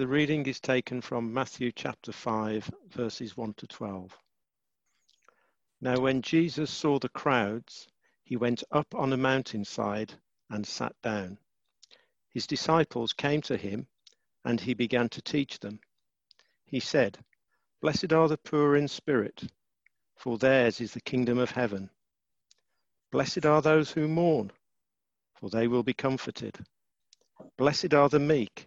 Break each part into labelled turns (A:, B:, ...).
A: The reading is taken from Matthew chapter 5, verses 1 to 12. Now, when Jesus saw the crowds, he went up on a mountainside and sat down. His disciples came to him, and he began to teach them. He said, Blessed are the poor in spirit, for theirs is the kingdom of heaven. Blessed are those who mourn, for they will be comforted. Blessed are the meek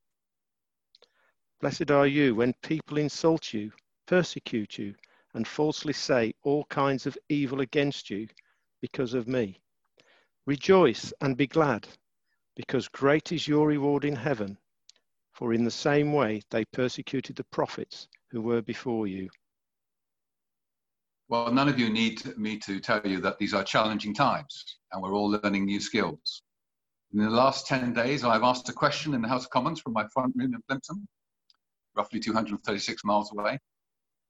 A: Blessed are you when people insult you, persecute you, and falsely say all kinds of evil against you because of me. Rejoice and be glad, because great is your reward in heaven. For in the same way they persecuted the prophets who were before you.
B: Well, none of you need me to tell you that these are challenging times and we're all learning new skills. In the last 10 days, I've asked a question in the House of Commons from my front room in Plympton roughly 236 miles away,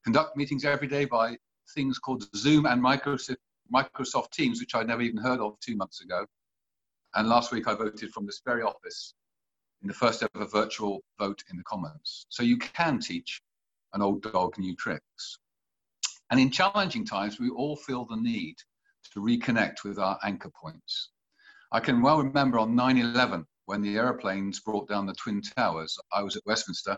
B: conduct meetings every day by things called Zoom and Microsoft Teams, which I'd never even heard of two months ago. And last week I voted from this very office in the first ever virtual vote in the Commons. So you can teach an old dog new tricks. And in challenging times, we all feel the need to reconnect with our anchor points. I can well remember on 9 11 when the aeroplanes brought down the Twin Towers. I was at Westminster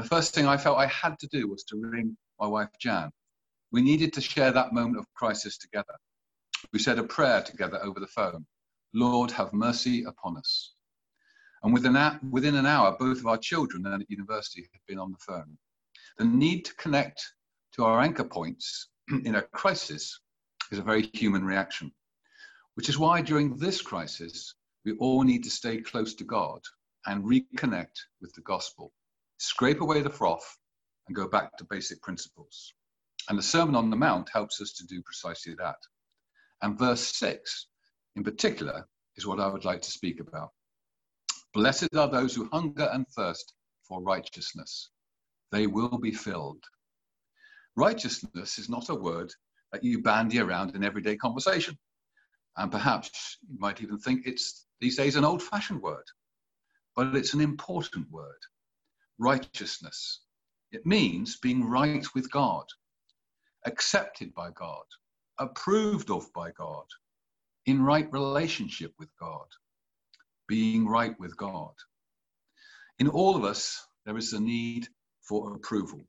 B: the first thing I felt I had to do was to ring my wife Jan. We needed to share that moment of crisis together. We said a prayer together over the phone Lord, have mercy upon us. And within, within an hour, both of our children then at university had been on the phone. The need to connect to our anchor points in a crisis is a very human reaction, which is why during this crisis, we all need to stay close to God and reconnect with the gospel scrape away the froth, and go back to basic principles. And the Sermon on the Mount helps us to do precisely that. And verse 6, in particular, is what I would like to speak about. Blessed are those who hunger and thirst for righteousness, they will be filled. Righteousness is not a word that you bandy around in everyday conversation. And perhaps you might even think it's these days an old fashioned word, but it's an important word righteousness. It means being right with God, accepted by God, approved of by God, in right relationship with God, being right with God. In all of us, there is a need for approval.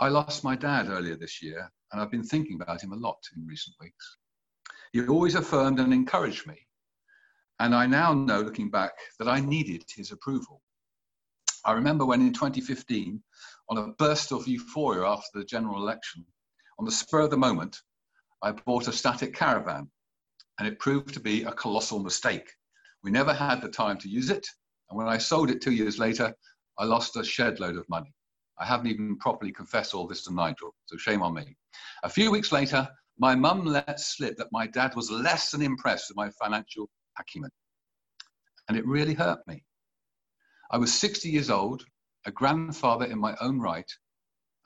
B: I lost my dad earlier this year, and I've been thinking about him a lot in recent weeks. He always affirmed and encouraged me, and I now know, looking back, that I needed his approval. I remember when in 2015, on a burst of euphoria after the general election, on the spur of the moment, I bought a static caravan, and it proved to be a colossal mistake. We never had the time to use it, and when I sold it two years later, I lost a shed load of money. I haven't even properly confessed all this to Nigel, so shame on me. A few weeks later, my mum let slip that my dad was less than impressed with my financial acumen. And it really hurt me. I was 60 years old, a grandfather in my own right,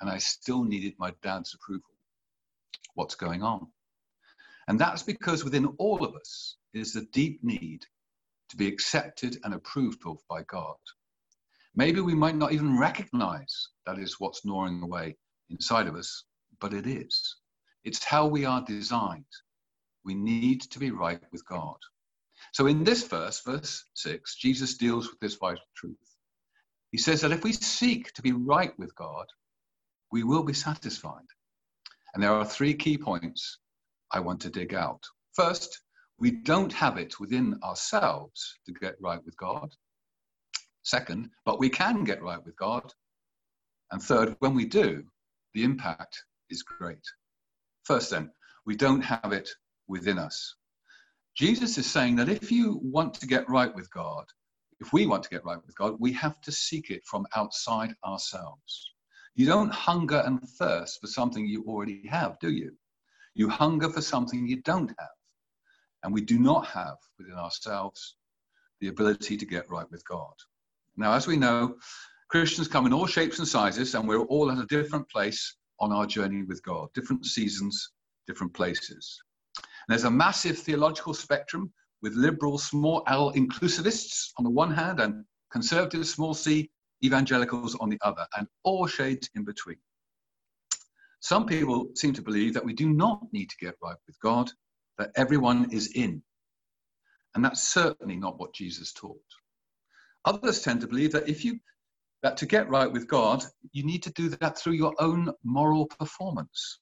B: and I still needed my dad's approval. What's going on? And that's because within all of us is the deep need to be accepted and approved of by God. Maybe we might not even recognize that is what's gnawing away inside of us, but it is. It's how we are designed. We need to be right with God. So in this verse, verse 6, Jesus deals with this vital truth. He says that if we seek to be right with God, we will be satisfied. And there are three key points I want to dig out. First, we don't have it within ourselves to get right with God. Second, but we can get right with God. And third, when we do, the impact is great. First, then, we don't have it within us. Jesus is saying that if you want to get right with God, if we want to get right with God, we have to seek it from outside ourselves. You don't hunger and thirst for something you already have, do you? You hunger for something you don't have. And we do not have within ourselves the ability to get right with God. Now, as we know, Christians come in all shapes and sizes, and we're all at a different place on our journey with God, different seasons, different places. There's a massive theological spectrum with liberal small L inclusivists on the one hand and conservative small c evangelicals on the other, and all shades in between. Some people seem to believe that we do not need to get right with God, that everyone is in. And that's certainly not what Jesus taught. Others tend to believe that if you that to get right with God, you need to do that through your own moral performance.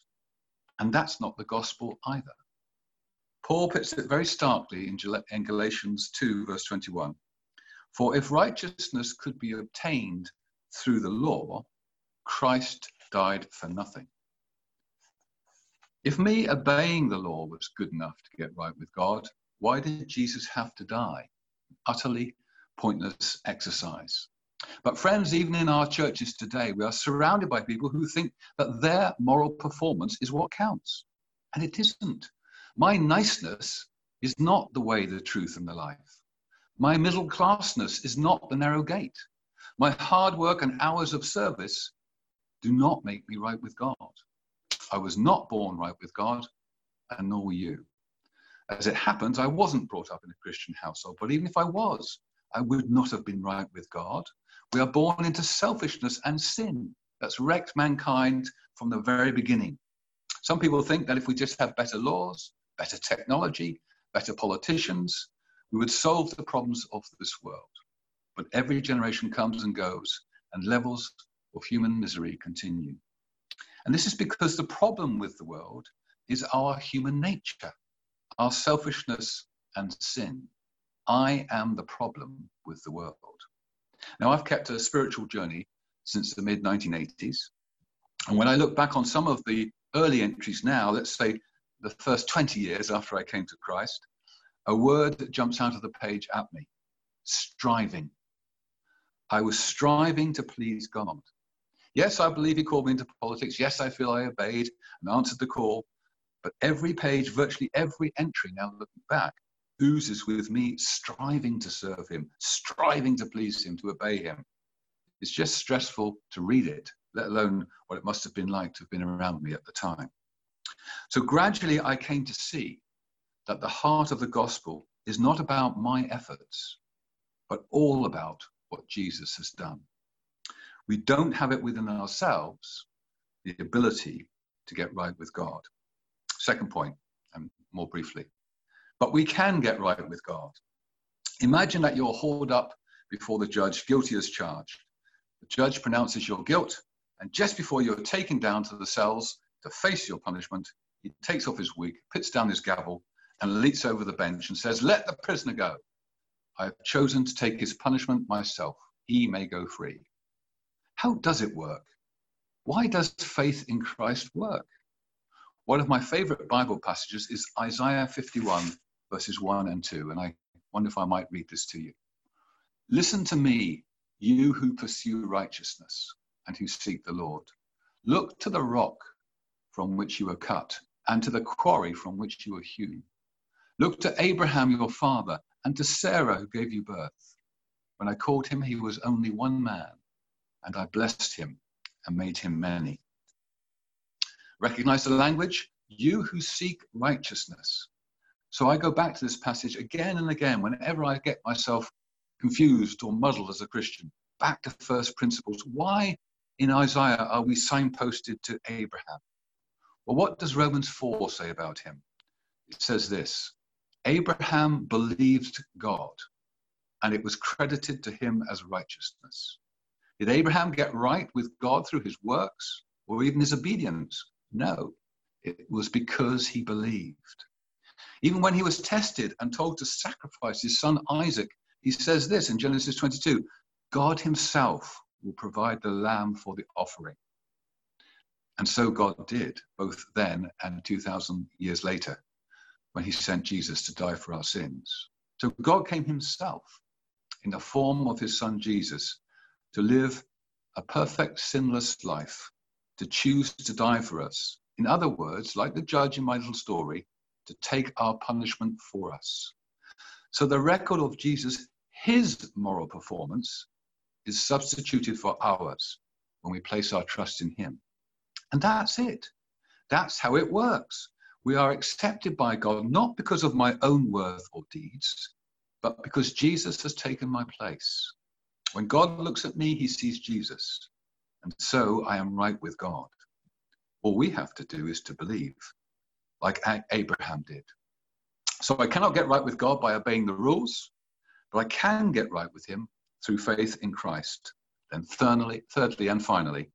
B: And that's not the gospel either. Paul puts it very starkly in Galatians 2, verse 21. For if righteousness could be obtained through the law, Christ died for nothing. If me obeying the law was good enough to get right with God, why did Jesus have to die? Utterly pointless exercise. But, friends, even in our churches today, we are surrounded by people who think that their moral performance is what counts. And it isn't. My niceness is not the way, the truth, and the life. My middle classness is not the narrow gate. My hard work and hours of service do not make me right with God. I was not born right with God, and nor were you. As it happens, I wasn't brought up in a Christian household, but even if I was, I would not have been right with God. We are born into selfishness and sin that's wrecked mankind from the very beginning. Some people think that if we just have better laws, better technology, better politicians, we would solve the problems of this world. But every generation comes and goes, and levels of human misery continue. And this is because the problem with the world is our human nature, our selfishness and sin. I am the problem with the world. Now, I've kept a spiritual journey since the mid 1980s. And when I look back on some of the early entries now, let's say the first 20 years after I came to Christ, a word that jumps out of the page at me striving. I was striving to please God. Yes, I believe He called me into politics. Yes, I feel I obeyed and answered the call. But every page, virtually every entry, now looking back, oozes with me striving to serve Him, striving to please Him, to obey Him. It's just stressful to read it, let alone what it must have been like to have been around me at the time. So gradually I came to see that the heart of the gospel is not about my efforts, but all about what Jesus has done. We don't have it within ourselves, the ability to get right with God. Second point, and more briefly, but we can get right with God. Imagine that you're hauled up before the judge, guilty as charged. The judge pronounces your guilt, and just before you're taken down to the cells to face your punishment, he takes off his wig, puts down his gavel, and leaps over the bench and says, Let the prisoner go. I have chosen to take his punishment myself. He may go free. How does it work? Why does faith in Christ work? One of my favorite Bible passages is Isaiah 51, verses 1 and 2, and I wonder if I might read this to you. Listen to me, you who pursue righteousness and who seek the Lord. Look to the rock from which you were cut and to the quarry from which you were hewn. Look to Abraham your father and to Sarah who gave you birth. When I called him, he was only one man, and I blessed him and made him many. Recognize the language? You who seek righteousness. So I go back to this passage again and again whenever I get myself confused or muddled as a Christian. Back to first principles. Why in Isaiah are we signposted to Abraham? Well, what does Romans 4 say about him? It says this Abraham believed God, and it was credited to him as righteousness. Did Abraham get right with God through his works or even his obedience? No, it was because he believed. Even when he was tested and told to sacrifice his son Isaac, he says this in Genesis 22 God himself will provide the lamb for the offering. And so God did, both then and 2,000 years later, when he sent Jesus to die for our sins. So God came himself in the form of his son Jesus to live a perfect, sinless life, to choose to die for us. In other words, like the judge in my little story, to take our punishment for us. So the record of Jesus, his moral performance, is substituted for ours when we place our trust in him. And that's it. That's how it works. We are accepted by God not because of my own worth or deeds, but because Jesus has taken my place. When God looks at me, he sees Jesus. And so I am right with God. All we have to do is to believe, like Abraham did. So I cannot get right with God by obeying the rules, but I can get right with him through faith in Christ. Then thirdly, thirdly and finally,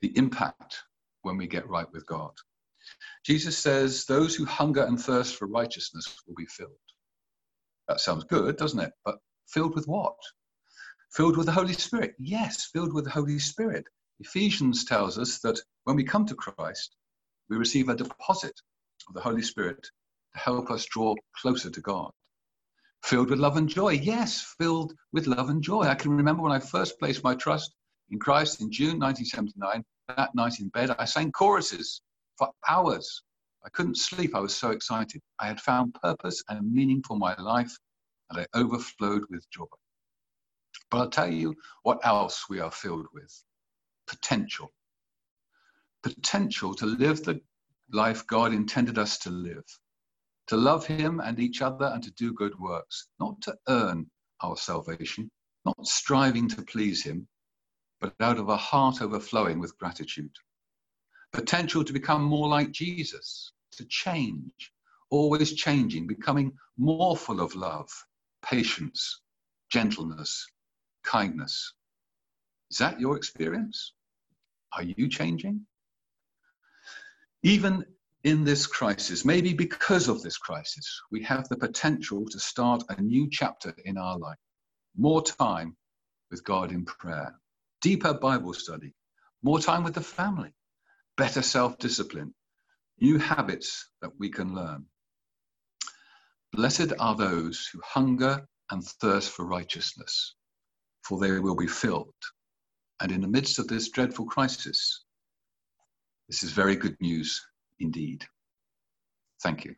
B: the impact when we get right with God. Jesus says, Those who hunger and thirst for righteousness will be filled. That sounds good, doesn't it? But filled with what? Filled with the Holy Spirit. Yes, filled with the Holy Spirit. Ephesians tells us that when we come to Christ, we receive a deposit of the Holy Spirit to help us draw closer to God. Filled with love and joy. Yes, filled with love and joy. I can remember when I first placed my trust in Christ in June 1979, that night in bed, I sang choruses for hours. I couldn't sleep. I was so excited. I had found purpose and meaning for my life, and I overflowed with joy. But I'll tell you what else we are filled with potential. Potential to live the life God intended us to live, to love Him and each other and to do good works, not to earn our salvation, not striving to please Him, but out of a heart overflowing with gratitude. Potential to become more like Jesus, to change, always changing, becoming more full of love, patience, gentleness, kindness. Is that your experience? Are you changing? Even in this crisis, maybe because of this crisis, we have the potential to start a new chapter in our life. More time with God in prayer, deeper Bible study, more time with the family, better self discipline, new habits that we can learn. Blessed are those who hunger and thirst for righteousness, for they will be filled. And in the midst of this dreadful crisis, this is very good news indeed. Thank you.